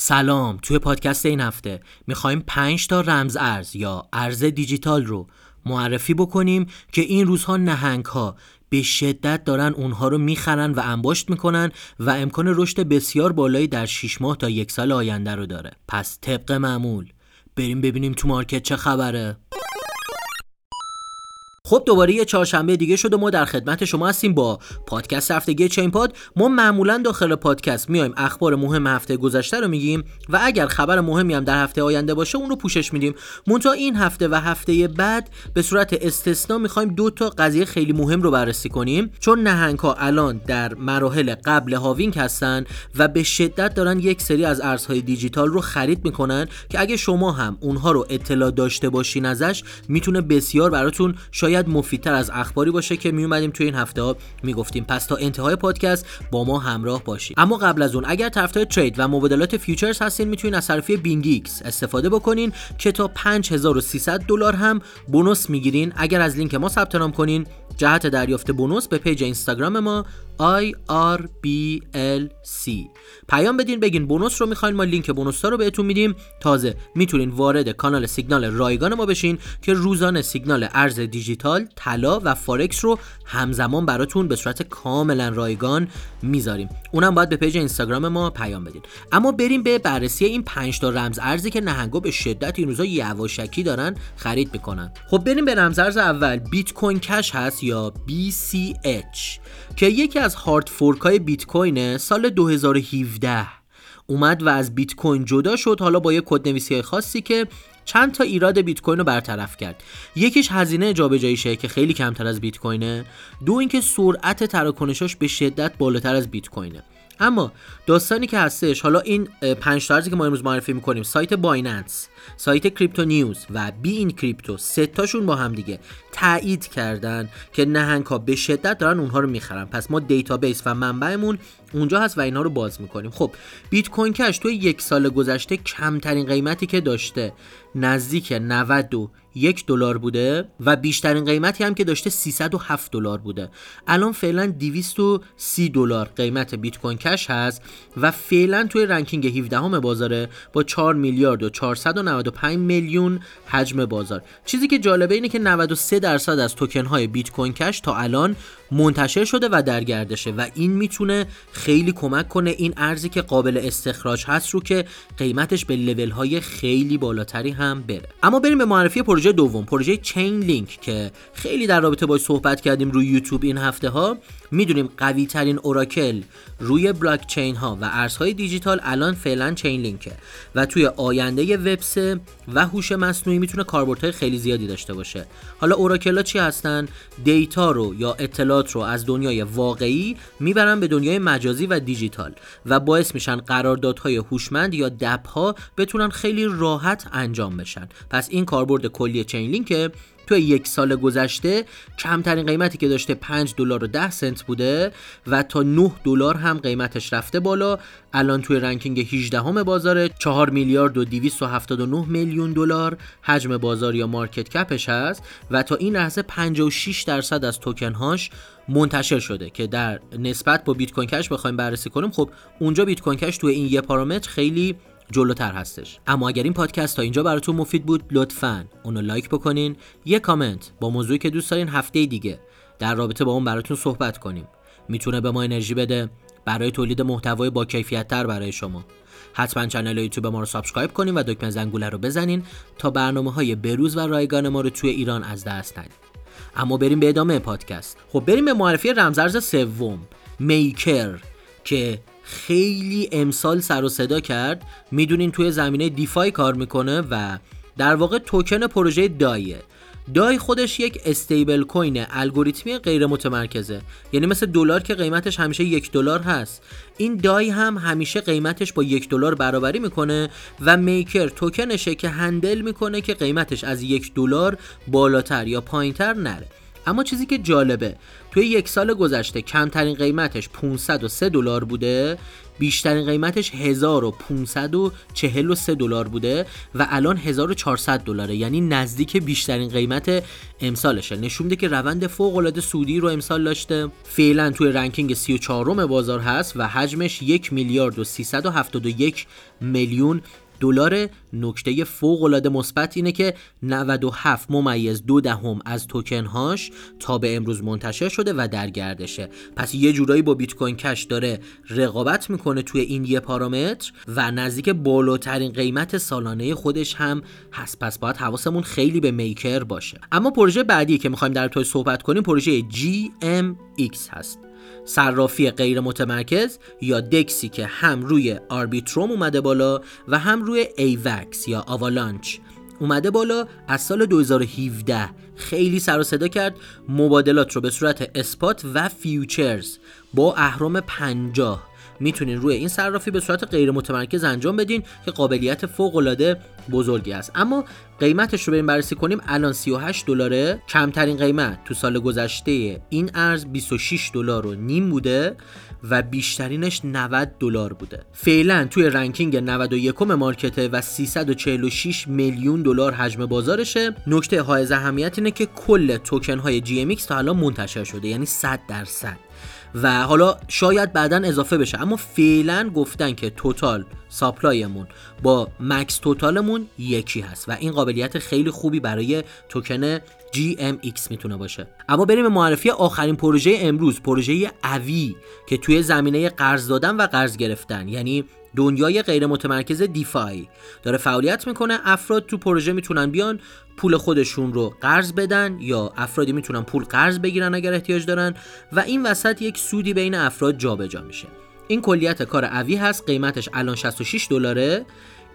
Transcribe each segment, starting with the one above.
سلام توی پادکست این هفته می‌خوایم 5 تا رمز ارز یا ارز دیجیتال رو معرفی بکنیم که این روزها نهنگ ها به شدت دارن اونها رو می‌خرن و انباشت می‌کنن و امکان رشد بسیار بالایی در 6 ماه تا یک سال آینده رو داره. پس طبق معمول بریم ببینیم تو مارکت چه خبره. خب دوباره یه چهارشنبه دیگه شده ما در خدمت شما هستیم با پادکست هفتگی چین پاد. ما معمولا داخل پادکست میایم اخبار مهم هفته گذشته رو میگیم و اگر خبر مهمی هم در هفته آینده باشه اون رو پوشش میدیم. منتها این هفته و هفته بعد به صورت استثنا می‌خوایم دو تا قضیه خیلی مهم رو بررسی کنیم. چون نهنگ ها الان در مراحل قبل halving هستن و به شدت دارن یک سری از ارزهای دیجیتال رو خرید می‌کنن که اگه شما هم اونها رو اطلاع داشته باشین ازش می‌تونه بسیار براتون شاید مفیدتر از اخباری باشه که می اومدیم توی این هفته ها می‌گفتیم پس تا انتهای پادکست با ما همراه باشید. اما قبل از اون اگر طرفدار trade و مبادلات futures هستین می‌تونین از صرافی BingX استفاده بکنین که تا 5300 دلار هم bonus می‌گیرین. اگر از لینک ما ثبت نام کنین جهت دریافت بونوس به page اینستاگرام ما IRBLC پیام بدین بگین bonus رو می‌خواین ما لینک bonus رو بهتون میدیم. تازه می‌تونین وارد کانال سیگنال رایگان ما بشین که روزانه سیگنال ارز دیجیتال طلا و فارکس رو همزمان براتون به صورت کاملا رایگان می‌ذاریم. اونم باید به page اینستاگرام ما پیام بدین. اما بریم به بررسی این 5 تا رمز ارزی که نهنگا به شدت این روزا یواشکی دارن خرید می‌کنن. خب بریم به رمز ارز اول. بیت کوین کش هست یا BCH که یکی هارد فورک های بیت کوین سال 2017 اومد و از بیت کوین جدا شد حالا با یه کدنویسی خاصی که چند تا ایراد بیت کوین رو برطرف کرد. یکیش هزینه جابجاییشه که خیلی کمتر از بیت کوینه دو اینکه سرعت تراکنشاش به شدت بالاتر از بیت کوینه اما داستانی که هستش حالا این پنج تا که ما امروز معرفی می‌کنیم سایت Binance. سایت Crypto News و BeInCrypto سه تاشون با هم دیگه تایید کردن که نهنگ ها به شدت دارن اونها رو می‌خرن. پس ما database و منبعمون اونجا هست و اینها رو باز می‌کنیم. خب Bitcoin Cash توی یک سال گذشته کمترین قیمتی که داشته نزدیک 91 دلار بوده و بیشترین قیمتی هم که داشته 307 دلار بوده. الان فعلا 230 دلار قیمت Bitcoin Cash هست و فعلا توی ranking 17 همه بازاره با 4 میلیارد و 495 میلیون حجم بازار. چیزی که جالبه اینه که 93 درصد از توکن های Bitcoin Cash تا الان منتشر شده و در گردشه و این می‌تونه خیلی کمک کنه این ارزی که قابل استخراج هست رو که قیمتش به لول های خیلی بالاتری هم بره. اما بریم به معرفی پروژه دوم پروژه Chainlink که خیلی در رابطه باش صحبت کردیم روی یوتیوب این هفته ها می‌دونیم قوی ترین اوراکل روی بلاک چین ها و ارزهای دیجیتال الان فعلا چین لینکه و توی آینده وب و هوش مصنوعی می‌تونه کاربردهای خیلی زیادی داشته باشه. حالا اوراکل ها چی هستن؟ دیتا رو یا اطلاعات رو از دنیای واقعی می‌برن به دنیای مجازی و دیجیتال و باعث میشن قراردادهای هوشمند یا دپ ها بتونن خیلی راحت انجام بشن. پس این کاربرد کلی چین لینکه توی یک سال گذشته کمترین قیمتی که داشته 5 دلار و 10 سنت بوده و تا 9 دلار هم قیمتش رفته بالا. الان توی ranking 18 همه بازار 4 میلیارد و 279 میلیون دلار. حجم بازار یا market cap ش هست و تا این لحظه 56 درصد از توکن هاش منتشر شده که در نسبت با Bitcoin Cash بخوایم بررسی کنیم. خب اونجا Bitcoin Cash توی این یه پارامتر خیلی جلوتر هستش. اما اگر این پادکست تا اینجا براتون مفید بود لطفا اونو لایک بکنین. یه کامنت با موضوعی که دوست دارین هفته دیگه. در رابطه با اون براتون صحبت کنیم. می‌تونه به ما انرژی بده. برای تولید محتوای با کیفیت تر برای شما. حتما کانال یوتیوب ما رو subscribe کنین و دکمه زنگوله رو بزنین تا برنامه های بروز و رایگان ما رو توی ایران از دست ندید اما بریم به ادامه پادکست. خب بریم به معرفی رمزارز سوم. Maker که خیلی امسال سر و صدا کرد. می‌دونین توی زمینه DeFi کار می‌کنه و در واقع توکن پروژه دایه دای خودش یک استیبل کوین الگوریتمی غیر متمرکزه. یعنی مثل دلار که قیمتش همیشه یک دلار هست. این دای هم همیشه قیمتش با یک دلار برابری می‌کنه و میکر توکنشه که هندل می‌کنه که قیمتش از یک دلار بالاتر یا پایینتر نره. اما چیزی که جالبه توی یک سال گذشته کمترین قیمتش 503 دلار بوده بیشترین قیمتش 1543 دلار بوده و الان 1400 دلاره. یعنی نزدیک بیشترین قیمت امسالشه. نشون میده که روند فوق العاده سودی رو امسال داشته. فعلا توی رنکینگ 34 بازار هست و حجمش یک میلیارد و 371 میلیون دلار نکته فوق العاده مثبت اینه که 97 ممیز دو دهم از توکن هاش تا به امروز منتشر شده و در گردشه. پس یه جورایی با بیت کوین کش داره رقابت می‌کنه توی این یه پارامتر و نزدیک بالاترین قیمت سالانه خودش هم هست. پس باید حواسمون خیلی به Maker باشه. اما پروژه بعدی که می‌خوایم در توی صحبت کنیم پروژه GMX هست. صرافی غیر متمرکز یا DEX ی که هم روی Arbitrum اومده بالا و هم روی AVAX یا Avalanche اومده بالا از سال 2017 خیلی سر و صدا کرد مبادلات رو به صورت spot و futures با اهرم 50 می‌تونین روی این صرافی به صورت غیر متمرکز انجام بدین که قابلیت فوق العاده بزرگی است. اما قیمتش رو بریم بررسی کنیم. الان 38 دلاره. کمترین قیمت تو سال گذشته این ارز 26 دلار و نیم بوده و بیشترینش 90 دلار بوده. فعلا توی ranking 91 market ه و 346 میلیون دلار حجم بازارشه. نکته حائز اهمیت اینه که کل توکن های GMX تا الان منتشر شده یعنی 100 درصد. و حالا شاید بعدا اضافه بشه. اما فعلا گفتن که total supply مون با مکس توتالمون یکی هست و این قابلیت خیلی خوبی برای توکن GMX می‌تونه باشه. اما بریم به معرفی آخرین پروژه امروز. پروژه اوی که توی زمینه قرض دادن و قرض گرفتن. یعنی دنیای غیر متمرکز دیفای. داره فعالیت می‌کنه افراد تو پروژه می‌تونن بیان پول خودشون رو قرض بدن یا افرادی می‌تونن پول قرض بگیرن اگر احتیاج دارن و این وسط یک سودی بین افراد جابجا میشه. این کلیت کار آوه هست قیمتش الان 66 دلاره.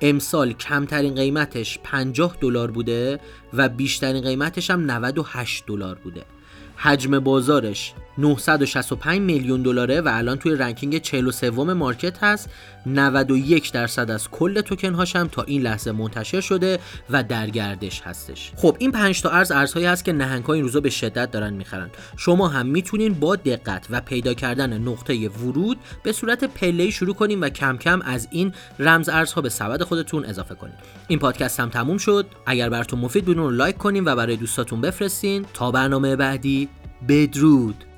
امسال کمترین قیمتش 50 دلار بوده و بیشترین قیمتش هم 98 دلار بوده. حجم بازارش 965 میلیون دلاره و الان توی ranking 43 market هست. 91 درصد از کل توکن هاش هم تا این لحظه منتشر شده و در گردش هستش. خب این 5 تا ارز ارزهایی هست که نهنگ این روزا به شدت دارن می‌خرن. شما هم می‌تونین با دقت و پیدا کردن نقطه ورود به صورت پله شروع کنیم و کم کم از این رمز ارزها به سبد خودتون اضافه کنید این پادکست هم تموم شد. اگر براتون مفید بودون لایک کنیم و برای دوستاتون بفرستین. تا برنامه بعدی بدرود!